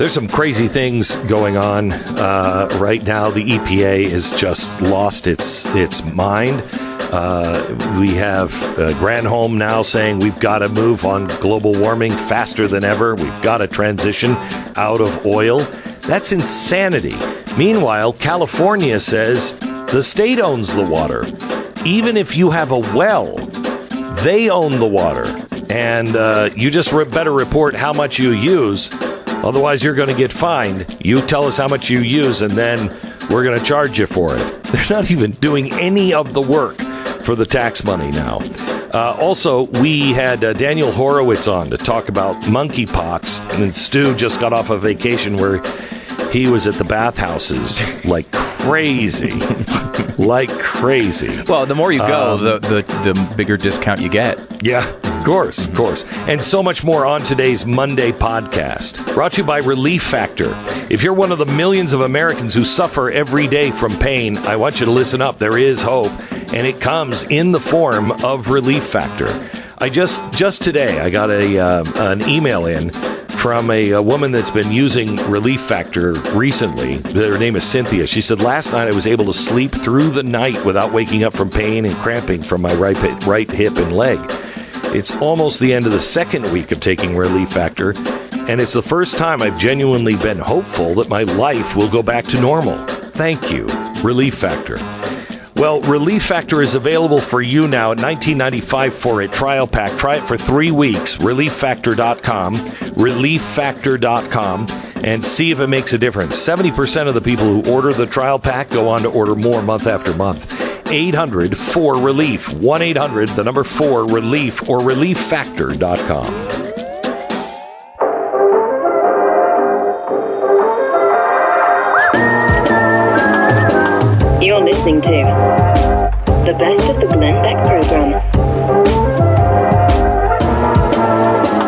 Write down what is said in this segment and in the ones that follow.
There's some crazy things going on uh, right now. The EPA has just lost its its mind. Uh, we have uh, Granholm now saying we've got to move on global warming faster than ever. We've got to transition out of oil. That's insanity. Meanwhile, California says the state owns the water. Even if you have a well, they own the water. And uh, you just re- better report how much you use. Otherwise, you're going to get fined. You tell us how much you use, and then we're going to charge you for it. They're not even doing any of the work for the tax money now. Uh, also, we had uh, Daniel Horowitz on to talk about monkeypox, and then Stu just got off a vacation where he was at the bathhouses like crazy, like crazy. Well, the more you go, Um, the, the the bigger discount you get. Yeah, of course, of course. And so much more on today's Monday podcast. Brought to you by Relief Factor. If you're one of the millions of Americans who suffer every day from pain, I want you to listen up. There is hope, and it comes in the form of Relief Factor. I just just today I got a uh, an email in from a, a woman that's been using Relief Factor recently. Her name is Cynthia. She said last night I was able to sleep through the night without waking up from pain and cramping from my right right hip and leg. It's almost the end of the second week of taking Relief Factor, and it's the first time I've genuinely been hopeful that my life will go back to normal. Thank you, Relief Factor. Well, Relief Factor is available for you now at $19.95 for a trial pack. Try it for three weeks. ReliefFactor.com, ReliefFactor.com, and see if it makes a difference. 70% of the people who order the trial pack go on to order more month after month. 800 4 Relief, 1 800, the number 4 Relief, or ReliefFactor.com. You're listening to the best of the Glenn Beck program.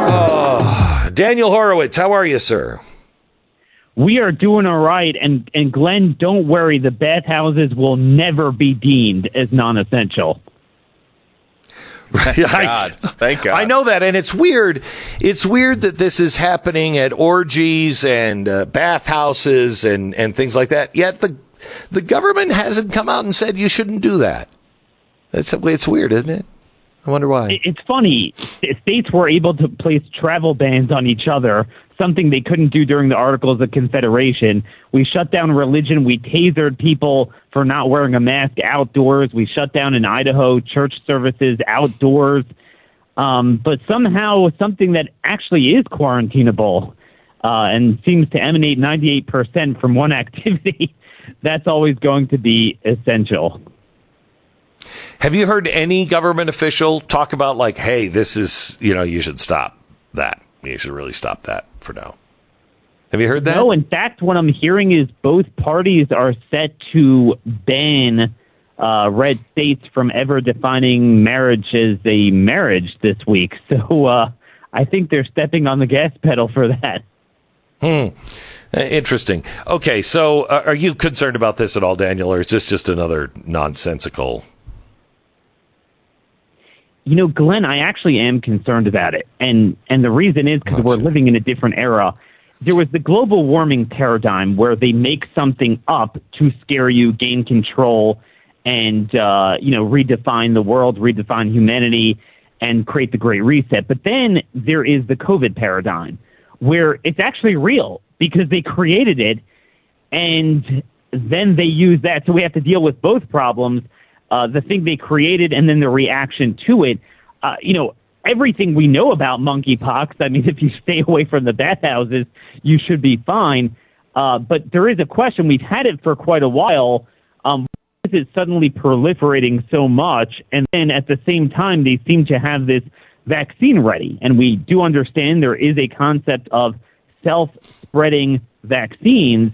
Ah, Daniel Horowitz, how are you, sir? We are doing all right, and and Glenn, don't worry. The bathhouses will never be deemed as non-essential. Thank God. Thank God. I know that, and it's weird. It's weird that this is happening at orgies and uh, bathhouses and and things like that. Yet the the government hasn't come out and said you shouldn't do that. It's it's weird, isn't it? I wonder why. It's funny. States were able to place travel bans on each other, something they couldn't do during the Articles of Confederation. We shut down religion. We tasered people for not wearing a mask outdoors. We shut down in Idaho church services outdoors. Um, but somehow, something that actually is quarantinable uh, and seems to emanate 98% from one activity, that's always going to be essential. Have you heard any government official talk about like, hey, this is you know you should stop that. You should really stop that for now. Have you heard that? No, in fact, what I'm hearing is both parties are set to ban uh, red states from ever defining marriage as a marriage this week. So uh, I think they're stepping on the gas pedal for that. Hmm. Interesting. Okay, so uh, are you concerned about this at all, Daniel, or is this just another nonsensical? You know, Glenn, I actually am concerned about it, and and the reason is because we're living in a different era. There was the global warming paradigm where they make something up to scare you, gain control, and uh, you know redefine the world, redefine humanity, and create the Great Reset. But then there is the COVID paradigm where it's actually real because they created it, and then they use that. So we have to deal with both problems uh, the thing they created and then the reaction to it. Uh, you know, everything we know about monkeypox. I mean, if you stay away from the bathhouses, you should be fine. Uh, but there is a question. We've had it for quite a while. Um, why is it suddenly proliferating so much? And then at the same time, they seem to have this vaccine ready. And we do understand there is a concept of self spreading vaccines.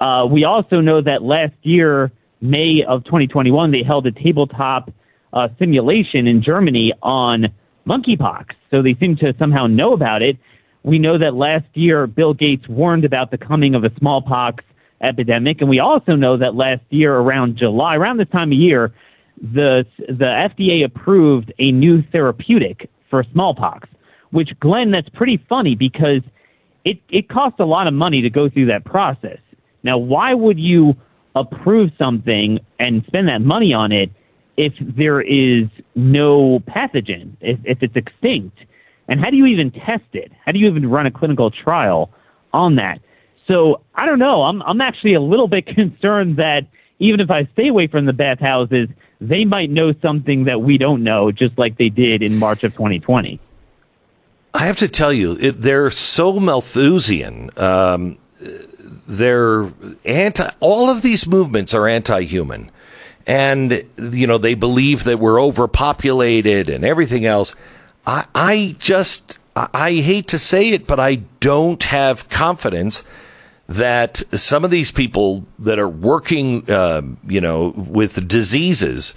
Uh, we also know that last year, May of 2021, they held a tabletop uh, simulation in Germany on monkeypox. So they seem to somehow know about it. We know that last year, Bill Gates warned about the coming of a smallpox epidemic. And we also know that last year, around July, around this time of year, the, the FDA approved a new therapeutic for smallpox, which, Glenn, that's pretty funny because it, it costs a lot of money to go through that process. Now, why would you approve something and spend that money on it if there is no pathogen, if, if it's extinct? And how do you even test it? How do you even run a clinical trial on that? So I don't know. I'm I'm actually a little bit concerned that even if I stay away from the bathhouses, they might know something that we don't know, just like they did in March of 2020. I have to tell you, it, they're so Malthusian. Um, they're anti. All of these movements are anti-human, and you know they believe that we're overpopulated and everything else. I, I just, I hate to say it, but I don't have confidence that some of these people that are working, uh, you know, with diseases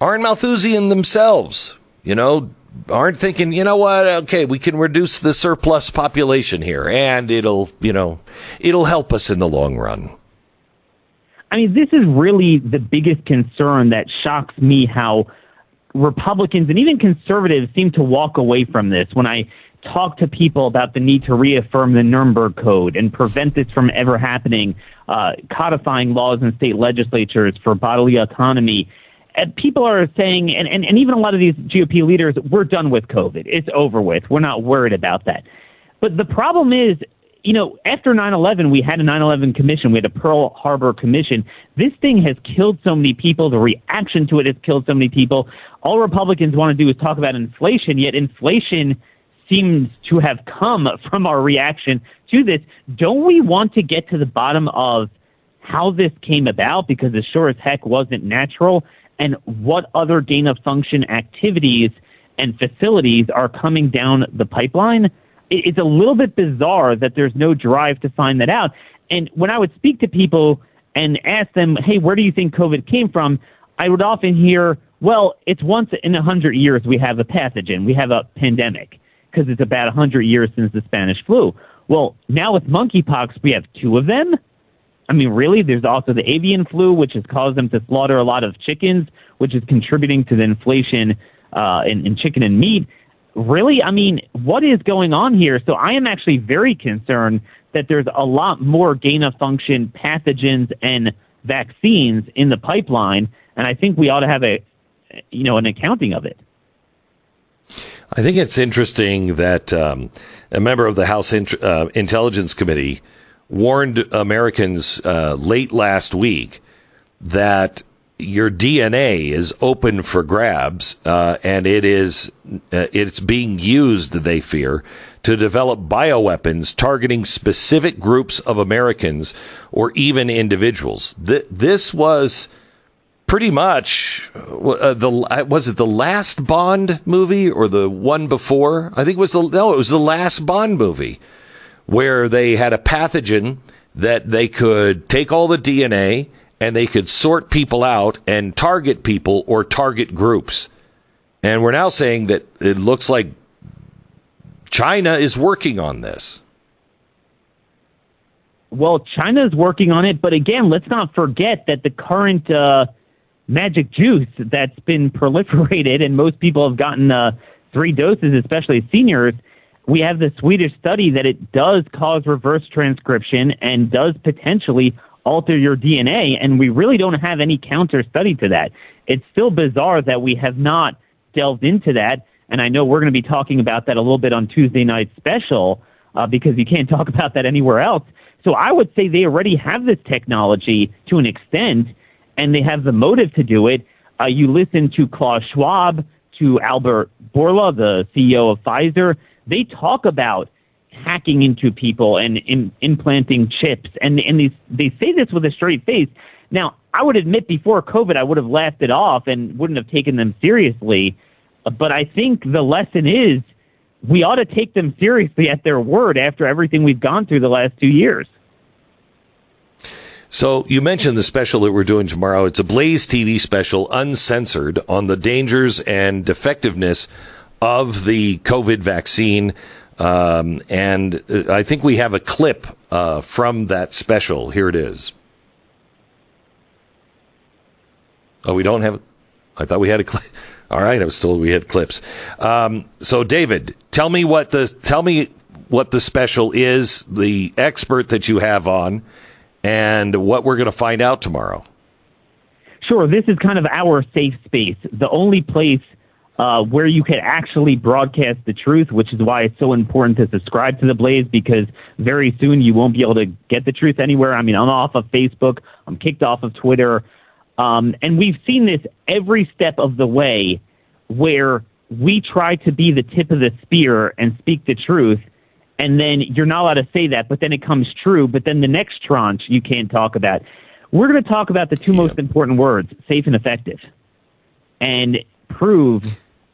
aren't Malthusian themselves. You know, aren't thinking, you know what? Okay, we can reduce the surplus population here, and it'll, you know, it'll help us in the long run. I mean, this is really the biggest concern that shocks me how Republicans and even conservatives seem to walk away from this. When I talk to people about the need to reaffirm the Nuremberg Code and prevent this from ever happening, uh, codifying laws in state legislatures for bodily autonomy, people are saying, and, and, and even a lot of these GOP leaders, we're done with COVID. It's over with. We're not worried about that. But the problem is, you know, after 9 11, we had a 9 11 commission, we had a Pearl Harbor commission. This thing has killed so many people. The reaction to it has killed so many people. All Republicans want to do is talk about inflation, yet inflation seems to have come from our reaction to this. Don't we want to get to the bottom of how this came about? Because it sure as heck wasn't natural and what other gain of function activities and facilities are coming down the pipeline, it's a little bit bizarre that there's no drive to find that out. And when I would speak to people and ask them, hey, where do you think COVID came from? I would often hear, well, it's once in a hundred years we have a pathogen, we have a pandemic, because it's about a hundred years since the Spanish flu. Well, now with monkeypox, we have two of them. I mean, really, there's also the avian flu, which has caused them to slaughter a lot of chickens, which is contributing to the inflation uh, in, in chicken and meat. Really, I mean, what is going on here? So I am actually very concerned that there's a lot more gain of function pathogens and vaccines in the pipeline, and I think we ought to have a, you know, an accounting of it. I think it's interesting that um, a member of the House uh, Intelligence Committee warned Americans uh, late last week that your DNA is open for grabs, uh, and it is uh, it's being used. They fear to develop bioweapons targeting specific groups of Americans or even individuals. Th- this was pretty much uh, the was it the last Bond movie or the one before? I think it was the no, it was the last Bond movie where they had a pathogen that they could take all the DNA and they could sort people out and target people or target groups. And we're now saying that it looks like China is working on this. Well, China is working on it, but again, let's not forget that the current uh, magic juice that's been proliferated, and most people have gotten uh, three doses, especially seniors, we have the Swedish study that it does cause reverse transcription and does potentially alter your DNA, and we really don't have any counter study to that. It's still bizarre that we have not delved into that, and I know we're going to be talking about that a little bit on Tuesday night special uh, because you can't talk about that anywhere else. So I would say they already have this technology to an extent, and they have the motive to do it. Uh, you listen to Klaus Schwab, to Albert Bourla, the CEO of Pfizer they talk about hacking into people and in, implanting chips, and and they they say this with a straight face. Now, I would admit before COVID, I would have laughed it off and wouldn't have taken them seriously. But I think the lesson is we ought to take them seriously at their word after everything we've gone through the last two years. So you mentioned the special that we're doing tomorrow. It's a Blaze TV special, uncensored, on the dangers and effectiveness of the COVID vaccine. Um, and I think we have a clip uh, from that special. Here it is. Oh, we don't have? I thought we had a clip. All right, I was told we had clips. Um, so, David, tell me what the tell me what the special is, the expert that you have on, and what we're going to find out tomorrow. Sure. This is kind of our safe space, the only place uh, where you can actually broadcast the truth, which is why it's so important to subscribe to the Blaze because very soon you won't be able to get the truth anywhere. I mean, I'm off of Facebook, I'm kicked off of Twitter, um, and we've seen this every step of the way where we try to be the tip of the spear and speak the truth. And then you're not allowed to say that, but then it comes true. But then the next tranche you can't talk about. We're going to talk about the two most important words, safe and effective, and prove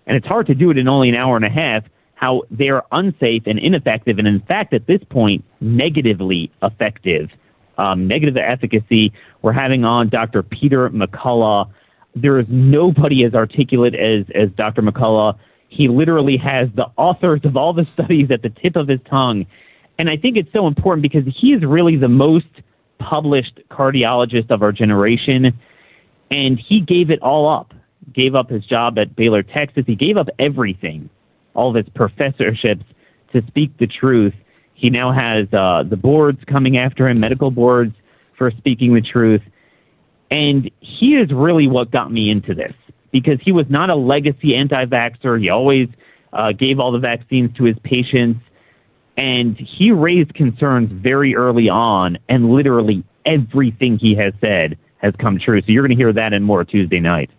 and it's hard to do it in only an hour and a half, how they're unsafe and ineffective, and in fact, at this point, negatively effective. Um, negative efficacy. We're having on Dr. Peter McCullough. There is nobody as articulate as, as Dr. McCullough. He literally has the authors of all the studies at the tip of his tongue. And I think it's so important because he is really the most published cardiologist of our generation. And he gave it all up gave up his job at Baylor, Texas. He gave up everything, all of his professorships, to speak the truth. He now has uh, the boards coming after him, medical boards, for speaking the truth. And he is really what got me into this because he was not a legacy anti vaxxer. He always uh, gave all the vaccines to his patients. And he raised concerns very early on, and literally everything he has said has come true. So you're going to hear that and more Tuesday night.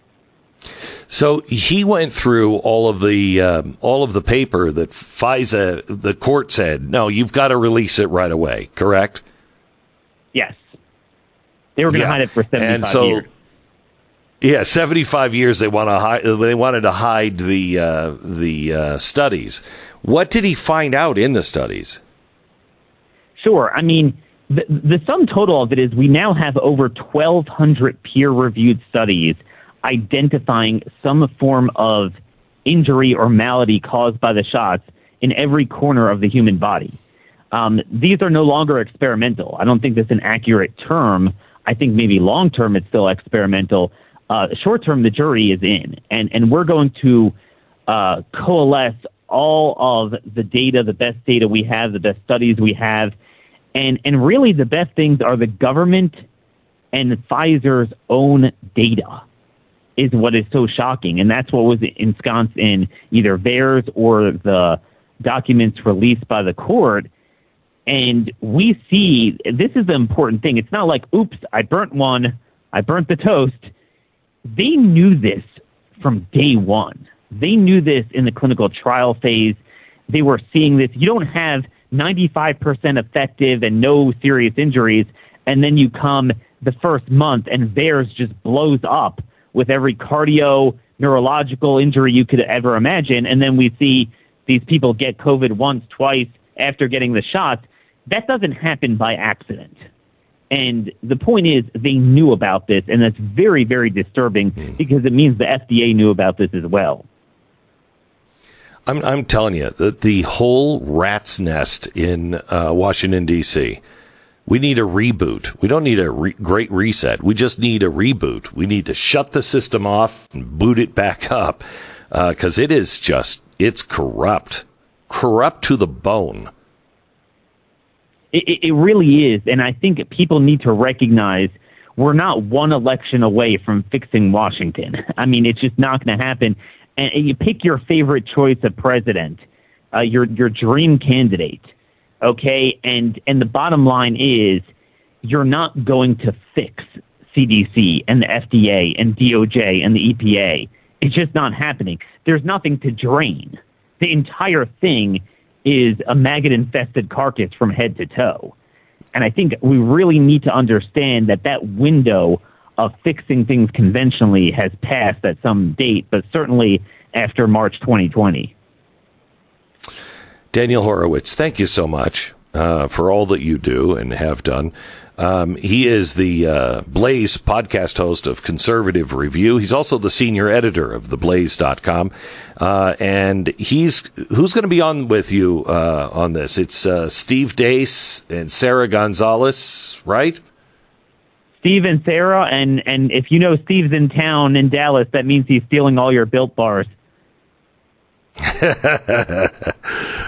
So he went through all of the uh, all of the paper that Pfizer, the court said, no, you've got to release it right away. Correct? Yes, they were going to yeah. hide it for seventy five so, years. Yeah, seventy five years. They want to hide. They wanted to hide the uh, the uh, studies. What did he find out in the studies? Sure. I mean, the, the sum total of it is we now have over twelve hundred peer reviewed studies identifying some form of injury or malady caused by the shots in every corner of the human body. Um, these are no longer experimental. I don't think that's an accurate term. I think maybe long term it's still experimental. Uh, short term, the jury is in, and and we're going to uh, coalesce all of the data, the best data we have, the best studies we have, and and really the best things are the government and Pfizer's own data is what is so shocking. And that's what was ensconced in either VAERS or the documents released by the court. And we see this is the important thing. It's not like, oops, I burnt one, I burnt the toast. They knew this from day one. They knew this in the clinical trial phase. They were seeing this. You don't have 95% effective and no serious injuries, and then you come the first month and VAERS just blows up with every cardio neurological injury you could ever imagine. And then we see these people get COVID once, twice after getting the shot. That doesn't happen by accident. And the point is, they knew about this, and that's very, very disturbing mm. because it means the FDA knew about this as well. I'm, I'm telling you that the whole rat's nest in uh, Washington, D.C., we need a reboot. We don't need a re- great reset. We just need a reboot. We need to shut the system off and boot it back up because uh, it is just, it's corrupt. Corrupt to the bone. It, it really is. And I think people need to recognize we're not one election away from fixing Washington. I mean, it's just not going to happen. And, you pick your favorite choice of president, uh, your, your dream candidate Okay, and and the bottom line is you're not going to fix CDC and the FDA and DOJ and the EPA. It's just not happening. There's nothing to drain. The entire thing is a maggot infested carcass from head to toe. And I think we really need to understand that that window of fixing things conventionally has passed at some date, but certainly after March 2020. Daniel Horowitz, thank you so much uh, for all that you do and have done. Um, he is the uh, Blaze podcast host of Conservative Review. He's also the senior editor of theblaze.com. Uh, and he's who's going to be on with you uh, on this? It's uh, Steve Deace and Sara Gonzales, right? Steve and Sarah, and and if you know Steve's in town in Dallas, that means he's stealing all your built bars.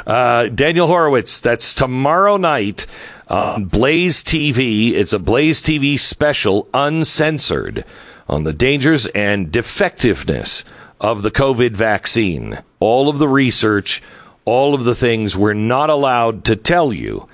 Uh, Daniel Horowitz, that's tomorrow night on Blaze TV. It's a Blaze TV special, uncensored, on the dangers and defectiveness of the COVID vaccine. All of the research, all of the things we're not allowed to tell you.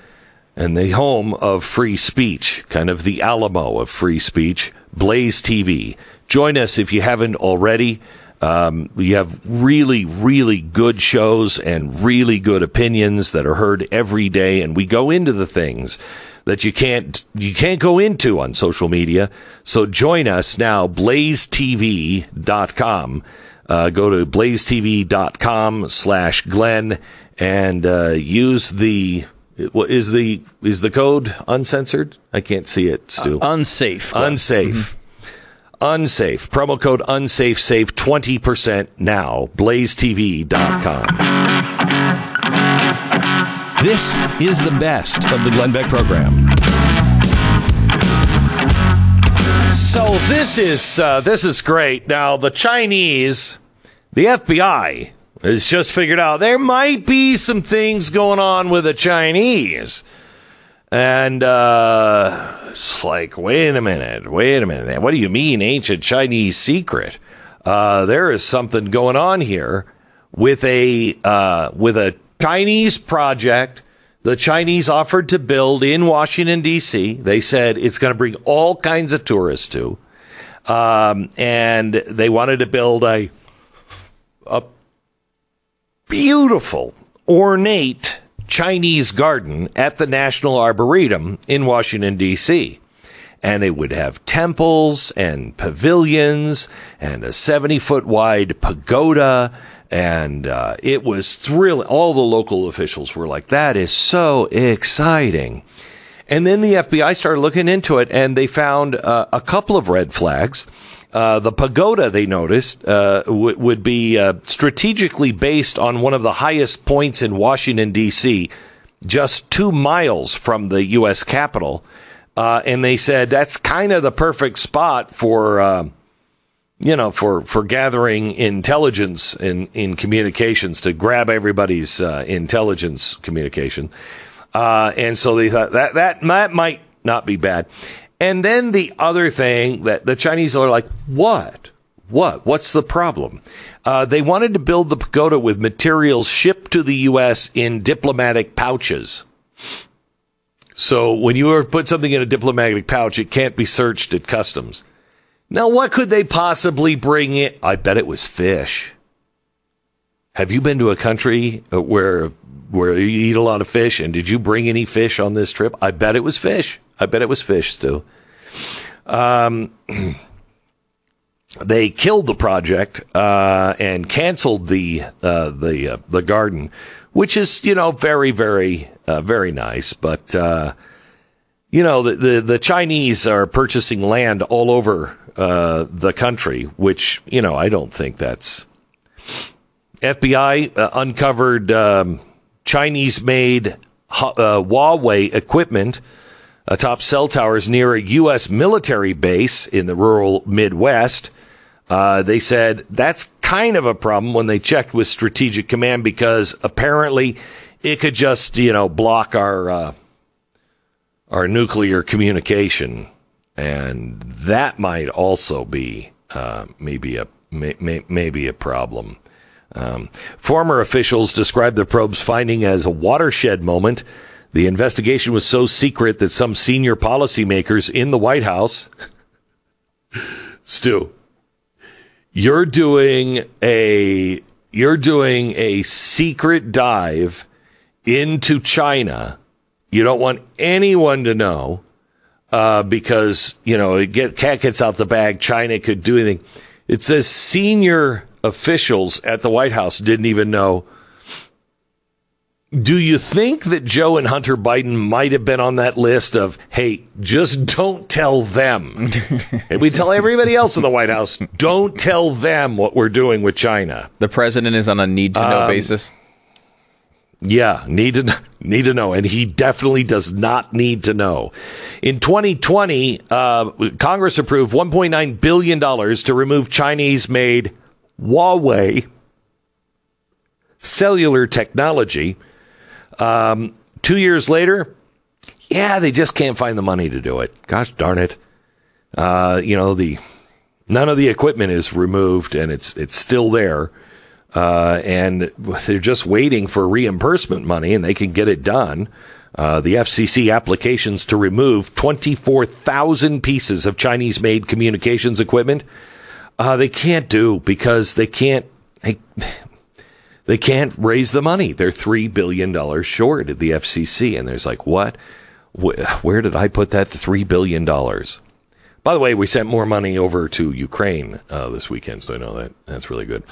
And the home of free speech, kind of the Alamo of free speech, Blaze TV. Join us if you haven't already. Um, we have really, really good shows and really good opinions that are heard every day, and we go into the things that you can't you can't go into on social media. So join us now, blazetv.com. Uh, go to blazetv.com slash Glenn and uh, use the what is the is the code uncensored? I can't see it, Stu. Uh, unsafe. Glenn. Unsafe. Mm-hmm. Unsafe. Promo code unsafe. Save 20% now. BlazeTV.com. This is the best of the Glenn Beck program. So this is uh, this is great. Now the Chinese, the FBI has just figured out there might be some things going on with the Chinese. And uh, it's like, wait a minute, wait a minute. What do you mean, ancient Chinese secret? Uh, there is something going on here with a uh, with a Chinese project. The Chinese offered to build in Washington D.C. They said it's going to bring all kinds of tourists to, um, and they wanted to build a a beautiful, ornate Chinese garden at the National Arboretum in Washington, D.C. And it would have temples and pavilions and a 70 foot wide pagoda. And uh, it was thrilling. All the local officials were like, that is so exciting. And then the FBI started looking into it and they found uh, a couple of red flags. Uh, the pagoda, they noticed, uh, w- would be uh, strategically based on one of the highest points in Washington, D.C., just two miles from the U.S. Capitol. Uh, and they said that's kind of the perfect spot for, uh, you know, for, for gathering intelligence in, in communications to grab everybody's intelligence communication. and so they thought that, that, that might not be bad. And then the other thing that the Chinese are like, what? What? What's the problem? Uh, they wanted to build the pagoda with materials shipped to the U.S. in diplomatic pouches. So when you put something in a diplomatic pouch, it can't be searched at customs. Now, what could they possibly bring in? I bet it was fish. Have you been to a country where where you eat a lot of fish? And did you bring any fish on this trip? I bet it was fish. I bet it was fish, Stu. Um, they killed the project uh, and canceled the uh, the uh, the garden, which is you know very very uh, very nice, but uh, you know the, the, the Chinese are purchasing land all over uh, the country, which you know I don't think that's FBI uncovered um, Chinese made Huawei equipment atop cell towers near a U.S. military base in the rural Midwest. Uh, they said that's kind of a problem when they checked with Strategic Command because apparently it could just, you know, block our uh, our nuclear communication, and that might also be uh, maybe a may, may, maybe a problem. Um, former officials described the probe's finding as a watershed moment the investigation was so secret that some senior policymakers in the White House, Stu, you're doing a you're doing a secret dive into China. You don't want anyone to know uh, because you know it get cat gets out the bag. China could do anything. It says senior officials at the White House didn't even know do you think that Joe and Hunter Biden might have been on that list of, hey, just don't tell them? and we tell everybody else in the White House, don't tell them what we're doing with China. The president is on a need to know um, basis. Yeah, need to need to know, and he definitely does not need to know. In 2020, uh, Congress approved 1.9 billion dollars to remove Chinese-made Huawei cellular technology Um, two years later, yeah, they just can't find the money to do it. Gosh darn it. Uh, you know, the none of the equipment is removed and it's it's still there. Uh, and they're just waiting for reimbursement money and they can get it done. Uh, the FCC applications to remove 24,000 pieces of Chinese made communications equipment. Uh, they can't do because they can't, they, they can't raise the money. They're $3 billion short at the FCC. And there's like, what? Where did I put that $3 billion? By the way, we sent more money over to Ukraine uh, this weekend, so I know that that's really good.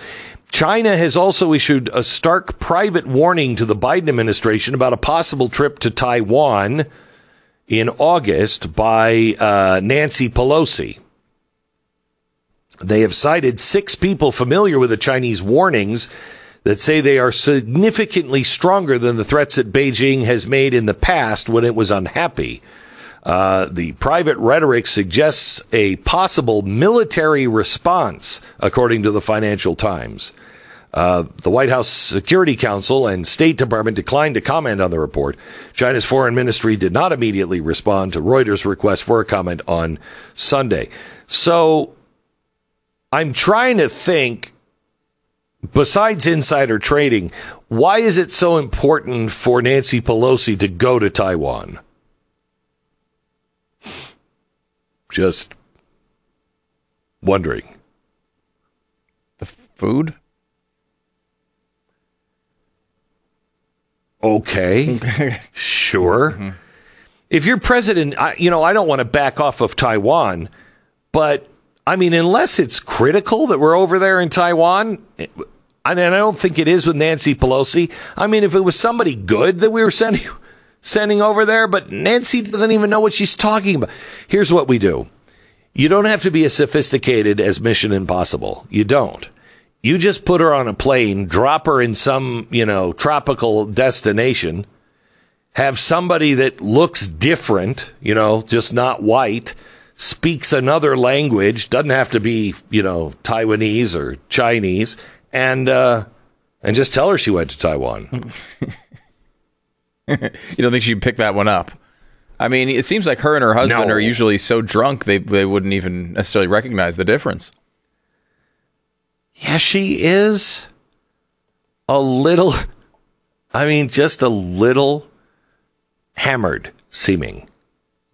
China has also issued a stark private warning to the Biden administration about a possible trip to Taiwan in August by uh, Nancy Pelosi. They have cited six people familiar with the Chinese warnings that say they are significantly stronger than the threats that Beijing has made in the past when it was unhappy. Uh, the private rhetoric suggests a possible military response, according to the Financial Times. Uh, the White House Security Council and State Department declined to comment on the report. China's foreign ministry did not immediately respond to Reuters' request for a comment on Sunday. So I'm trying to think, besides insider trading, why is it so important for Nancy Pelosi to go to Taiwan? Just wondering. The food? Okay. sure. Mm-hmm. If you're president, I, you know, I don't want to back off of Taiwan, but I mean, unless it's critical that we're over there in Taiwan, and I don't think it is with Nancy Pelosi. I mean, if it was somebody good that we were sending sending over there, but Nancy doesn't even know what she's talking about. Here's what we do. You don't have to be as sophisticated as Mission Impossible. You don't. You just put her on a plane, drop her in some, you know, tropical destination, have somebody that looks different, you know, just not white, speaks another language, doesn't have to be, you know, Taiwanese or Chinese, and uh, and just tell her she went to Taiwan. you don't think she'd pick that one up? I mean, it seems like her and her husband no. are usually so drunk they they wouldn't even necessarily recognize the difference. Yeah, she is a little. I mean, just a little hammered seeming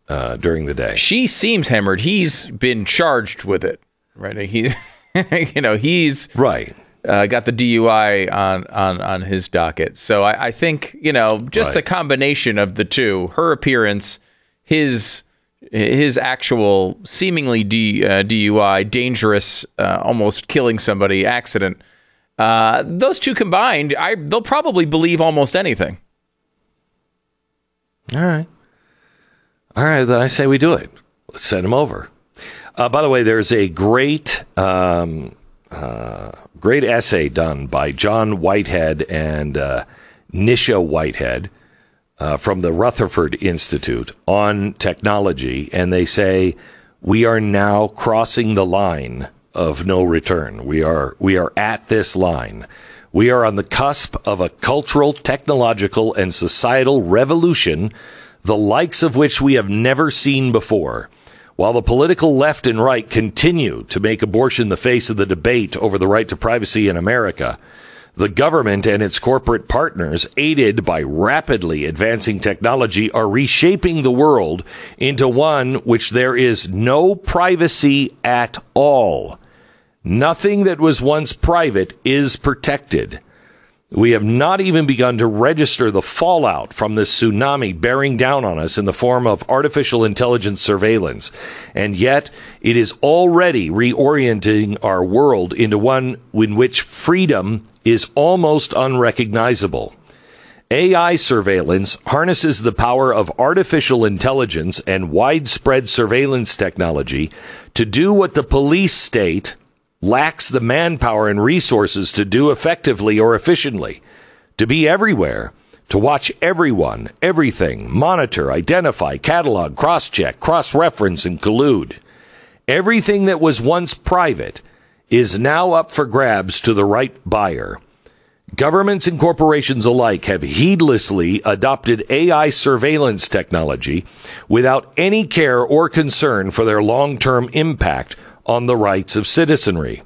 uh, during the day. She seems hammered. He's been charged with it, right? He, you know, he's right uh, got the DUI on on on his docket. So I, I think you know just right. the combination of the two, her appearance, his his actual seemingly D, uh, DUI, dangerous, uh, almost killing somebody accident. Uh, those two combined, I they'll probably believe almost anything. All right, all right. Then I say we do it. Let's send him over. Uh, by the way, there's a great. Um, uh, great essay done by John Whitehead and uh, Nisha Whitehead uh, from the Rutherford Institute on technology, and they say we are now crossing the line of no return. We are we are at this line. We are on the cusp of a cultural, technological, and societal revolution, the likes of which we have never seen before. While the political left and right continue to make abortion the face of the debate over the right to privacy in America, the government and its corporate partners, aided by rapidly advancing technology, are reshaping the world into one which there is no privacy at all. Nothing that was once private is protected. We have not even begun to register the fallout from this tsunami bearing down on us in the form of artificial intelligence surveillance. And yet, it is already reorienting our world into one in which freedom is almost unrecognizable. AI surveillance harnesses the power of artificial intelligence and widespread surveillance technology to do what the police state lacks the manpower and resources to do effectively or efficiently, to be everywhere, to watch everyone, everything, monitor, identify, catalog, cross check, cross reference, and collude. Everything that was once private is now up for grabs to the right buyer. Governments and corporations alike have heedlessly adopted AI surveillance technology without any care or concern for their long term impact on the rights of citizenry.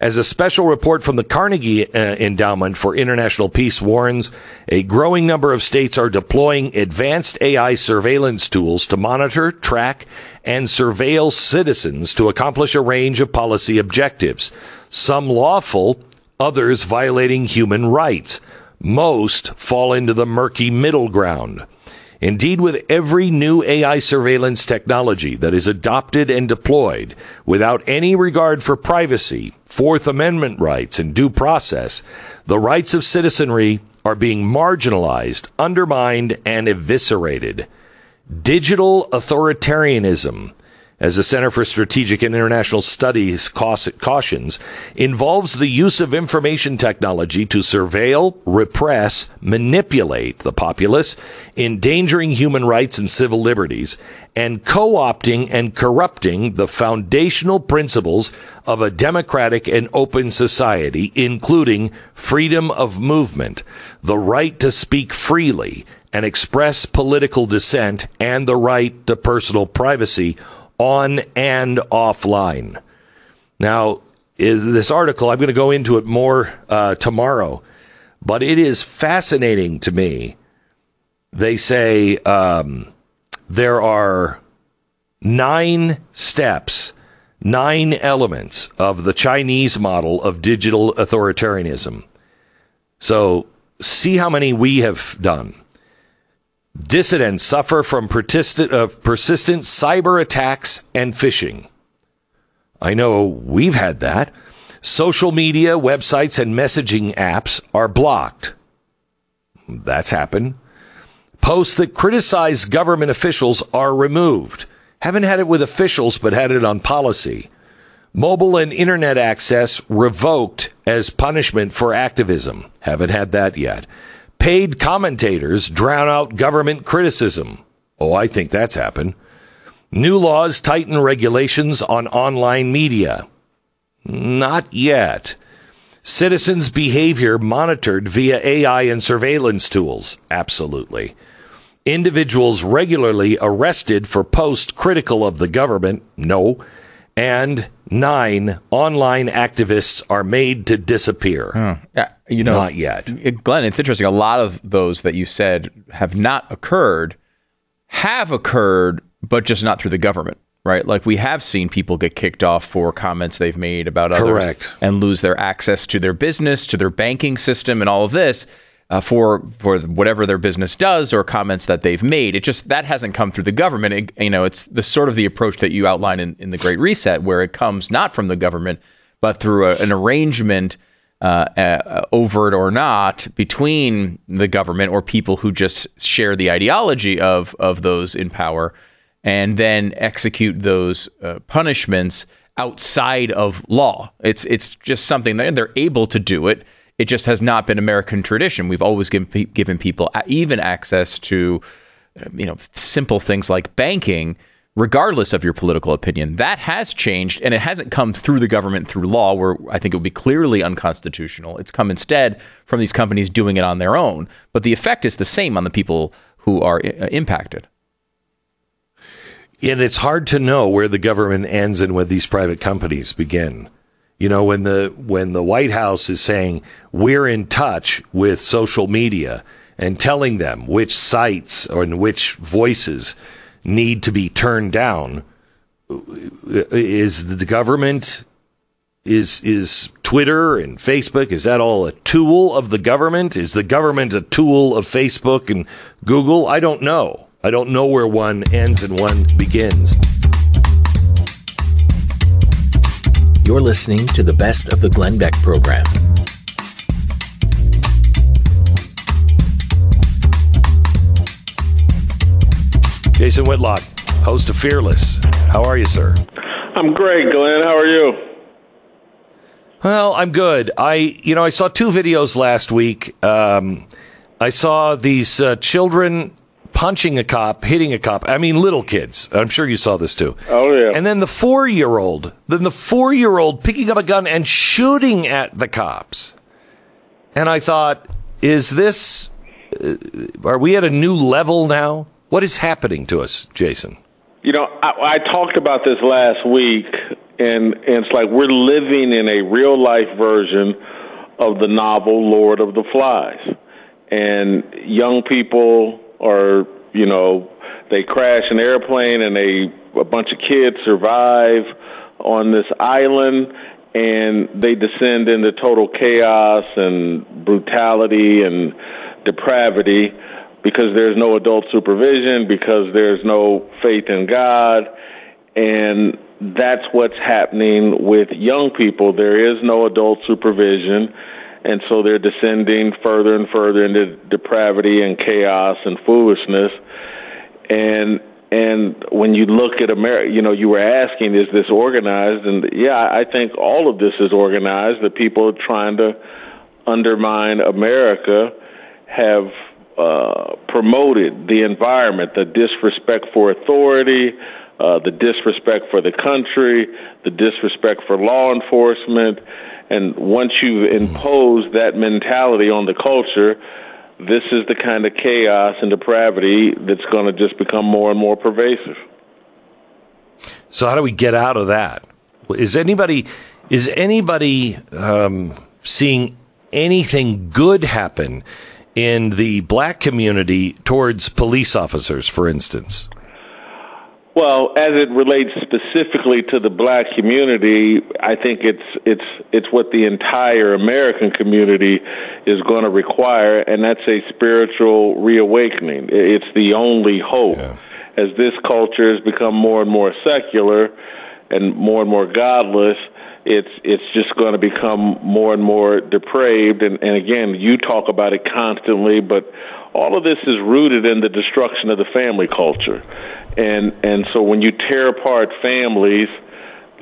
As a special report from the Carnegie uh, Endowment for International Peace warns, a growing number of states are deploying advanced AI surveillance tools to monitor, track, and surveil citizens to accomplish a range of policy objectives. Some lawful, others violating human rights. Most fall into the murky middle ground. Indeed, with every new AI surveillance technology that is adopted and deployed without any regard for privacy, Fourth Amendment rights, and due process, the rights of citizenry are being marginalized, undermined, and eviscerated. Digital authoritarianism as the Center for Strategic and International Studies cautions, involves the use of information technology to surveil, repress, manipulate the populace, endangering human rights and civil liberties, and co-opting and corrupting the foundational principles of a democratic and open society, including freedom of movement, the right to speak freely and express political dissent, and the right to personal privacy on and offline. Now, this article, I'm going to go into it more uh, tomorrow, but it is fascinating to me. They say um, there are nine steps, nine elements of the Chinese model of digital authoritarianism. So, see how many we have done. Dissidents suffer from persistent, uh, persistent cyber attacks and phishing. I know we've had that. Social media, websites, and messaging apps are blocked. That's happened. Posts that criticize government officials are removed. Haven't had it with officials, but had it on policy. Mobile and internet access revoked as punishment for activism. Haven't had that yet. Paid commentators drown out government criticism. Oh, I think that's happened. New laws tighten regulations on online media. Not yet. Citizens' behavior monitored via AI and surveillance tools. Absolutely. Individuals regularly arrested for posts critical of the government. No. And nine online activists are made to disappear. Yeah, you know, not yet. Glenn, it's interesting. A lot of those that you said have not occurred, have occurred, but just not through the government, right? Like we have seen people get kicked off for comments they've made about Correct. others and lose their access to their business, to their banking system, and all of this uh, for for whatever their business does or comments that they've made. It just that hasn't come through the government. It, you know, it's the sort of the approach that you outline in, in the Great Reset, where it comes not from the government but through a, an arrangement. Uh, uh, overt or not, between the government or people who just share the ideology of of those in power, and then execute those uh, punishments outside of law. It's it's just something that they're able to do it it just has not been American tradition. We've always given, given people even access to, you know, simple things like banking, regardless of your political opinion. That has changed, and it hasn't come through the government through law, where I think it would be clearly unconstitutional. It's come instead from these companies doing it on their own. But the effect is the same on the people who are uh, impacted. And it's hard to know where the government ends and where these private companies begin. You know, when the when the White House is saying we're in touch with social media and telling them which sites or which voices need to be turned down, is the government is is Twitter and Facebook is that all a tool of the government? Is the government a tool of Facebook and Google? I don't know. I don't know where one ends and one begins. You're listening to the best of the Glenn Beck program. Jason Whitlock, host of Fearless. How are you, sir? I'm great, Glenn. How are you? Well, I'm good. I, you know, I saw two videos last week. Um, I saw these uh, children punching a cop, hitting a cop. I mean, little kids. I'm sure you saw this too. Oh yeah. And then the four year old, then the four year old picking up a gun and shooting at the cops. And I thought, is this, uh, are we at a new level now? What is happening to us, Jason? You know, I, I talked about this last week, and, and it's like we're living in a real life version of the novel Lord of the Flies. And young people are, you know, they crash an airplane and they a bunch of kids survive on this island and they descend into total chaos and brutality and depravity because there's no adult supervision, because there's no faith in God, and that's what's happening with young people. There is no adult supervision, and so they're descending further and further into depravity and chaos and foolishness. And and when you look at America, you know, you were asking, is this organized? And yeah, I think all of this is organized. The people trying to undermine America have uh, promoted the environment, the disrespect for authority, uh, the disrespect for the country, the disrespect for law enforcement. And once you've imposed that mentality on the culture, this is the kind of chaos and depravity that's going to just become more and more pervasive. So how do we get out of that? Is anybody is anybody um, seeing anything good happen in the black community towards police officers, for instance? Well, as it relates specifically to the black community, I think it's it's it's what the entire American community is going to require, and that's a spiritual reawakening. It's the only hope. Yeah. As this culture has become more and more secular and more and more godless, it's it's just going to become more and more depraved. And, and again, you talk about it constantly, but all of this is rooted in the destruction of the family culture and and so when you tear apart families,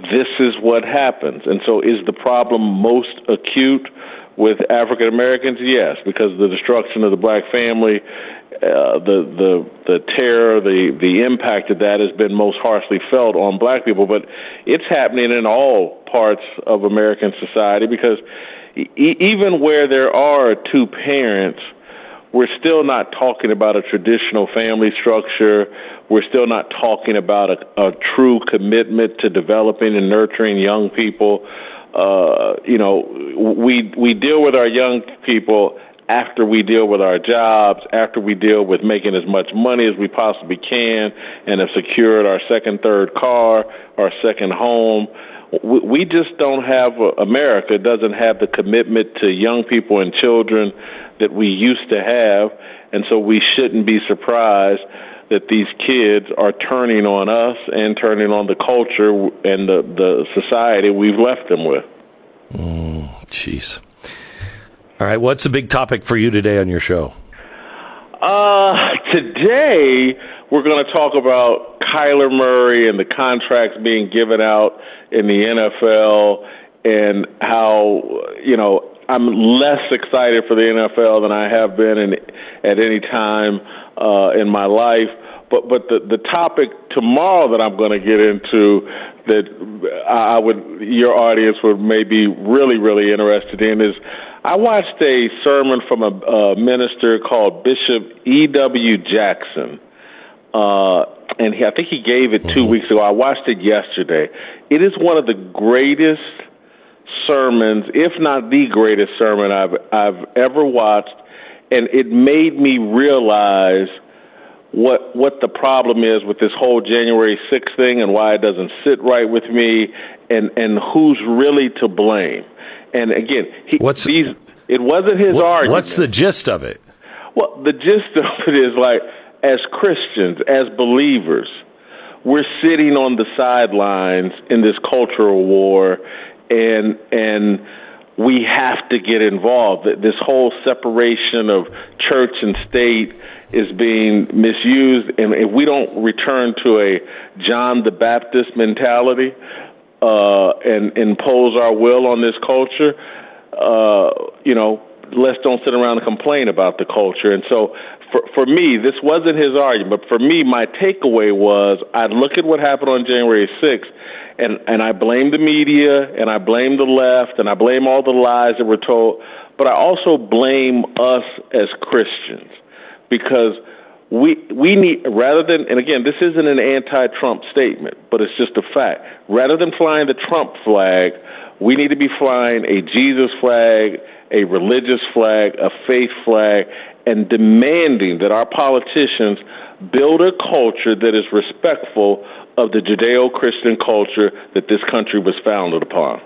this is what happens. And so, is the problem most acute with African Americans? Yes, because the destruction of the black family, uh, the the the terror, the the impact of that has been most harshly felt on black people. But it's happening in all parts of American society because e- even where there are two parents we're still not talking about a traditional family structure. We're still not talking about a, a true commitment to developing and nurturing young people. Uh, you know, we we deal with our young people after we deal with our jobs, after we deal with making as much money as we possibly can, and have secured our second, third car, our second home. We, just don't have America doesn't have the commitment to young people and children that we used to have, and so we shouldn't be surprised that these kids are turning on us and turning on the culture and the, the society we've left them with. Jeez. Mm, All right, what's the big topic for you today on your show? Uh, today we're going to talk about Kyler Murray and the contracts being given out in the NFL and how you know I'm less excited for the NFL than I have been in, at any time uh, in my life. But but the the topic tomorrow that I'm going to get into that I would your audience would maybe really really interested in is I watched a sermon from a, a minister called Bishop E. W. Jackson. Uh, and he, I think he gave it 2 mm-hmm. weeks ago. I watched it yesterday. It is one of the greatest sermons, if not the greatest sermon I've I've ever watched, and it made me realize what what the problem is with this whole January 6th thing and why it doesn't sit right with me and and who's really to blame. And again, he, what's these it wasn't his what, argument. What's the gist of it? Well, the gist of it is like as Christians, as believers, we're sitting on the sidelines in this cultural war and and we have to get involved. This whole separation of church and state is being misused, and if we don't return to a John the Baptist mentality uh, and impose our will on this culture, uh, you know, let's don't sit around and complain about the culture. And so, for for me, this wasn't his argument, but for me, my takeaway was I look at what happened on January sixth and and I blame the media and I blame the left and I blame all the lies that were told. but I also blame us as Christians because we we need rather than and again this isn't an anti-Trump statement, but it's just a fact. Rather than flying the Trump flag, we need to be flying a Jesus flag, a religious flag, a faith flag, and demanding that our politicians build a culture that is respectful of the Judeo-Christian culture that this country was founded upon.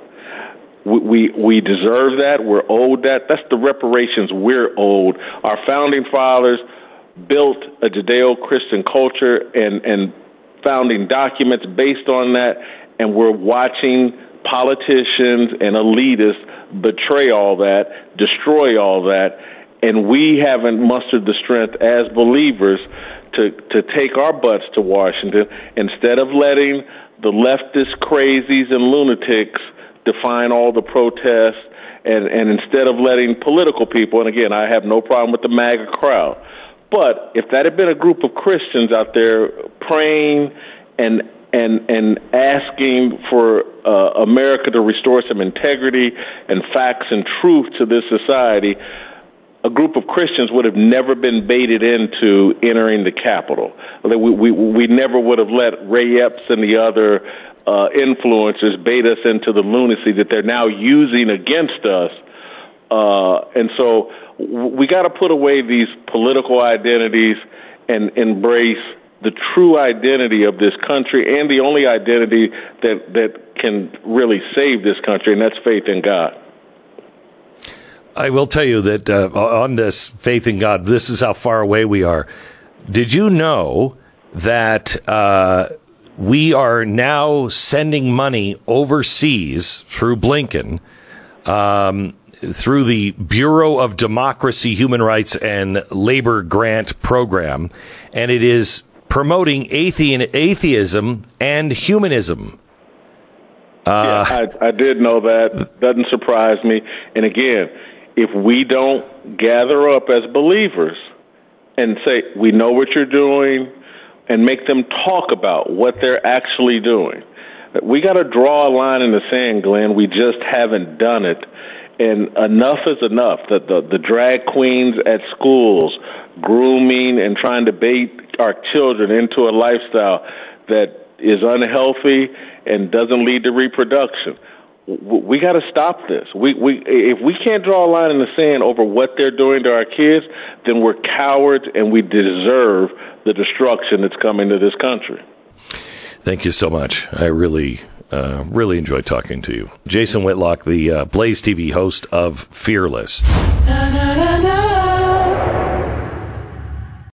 We, we, we deserve that. We're owed that. That's the reparations we're owed. Our founding fathers built a Judeo-Christian culture and, and founding documents based on that, and we're watching politicians and elitists betray all that, destroy all that, and we haven't mustered the strength as believers to to take our butts to Washington. Instead of letting the leftist crazies and lunatics define all the protests and and instead of letting political people and again I have no problem with the MAGA crowd but if that had been a group of Christians out there praying and and and asking for uh, America to restore some integrity and facts and truth to this society, a group of Christians would have never been baited into entering the Capitol. We, we, we never would have let Ray Epps and the other uh, influencers bait us into the lunacy that they're now using against us. Uh, and so we got to put away these political identities and embrace the true identity of this country and the only identity that, that can really save this country, and that's faith in God. I will tell you that uh, on this faith in God, this is how far away we are. Did you know that uh, we are now sending money overseas through Blinken, um, through the Bureau of Democracy, Human Rights, and Labor Grant Program, and it is promoting athe- atheism and humanism. Uh, yeah, I, I did know that. Doesn't surprise me. And again, if we don't gather up as believers and say, we know what you're doing, and make them talk about what they're actually doing. We got to draw a line in the sand, Glenn. We just haven't done it. And enough is enough. The, the, the drag queens at schools, grooming and trying to bait our children into a lifestyle that is unhealthy and doesn't lead to reproduction we got to stop this. We we if we can't draw a line in the sand over what they're doing to our kids, then we're cowards and we deserve the destruction that's coming to this country. Thank you so much. I really uh, really enjoyed talking to you, Jason Whitlock, the uh, Blaze TV host of Fearless. Na, na, na,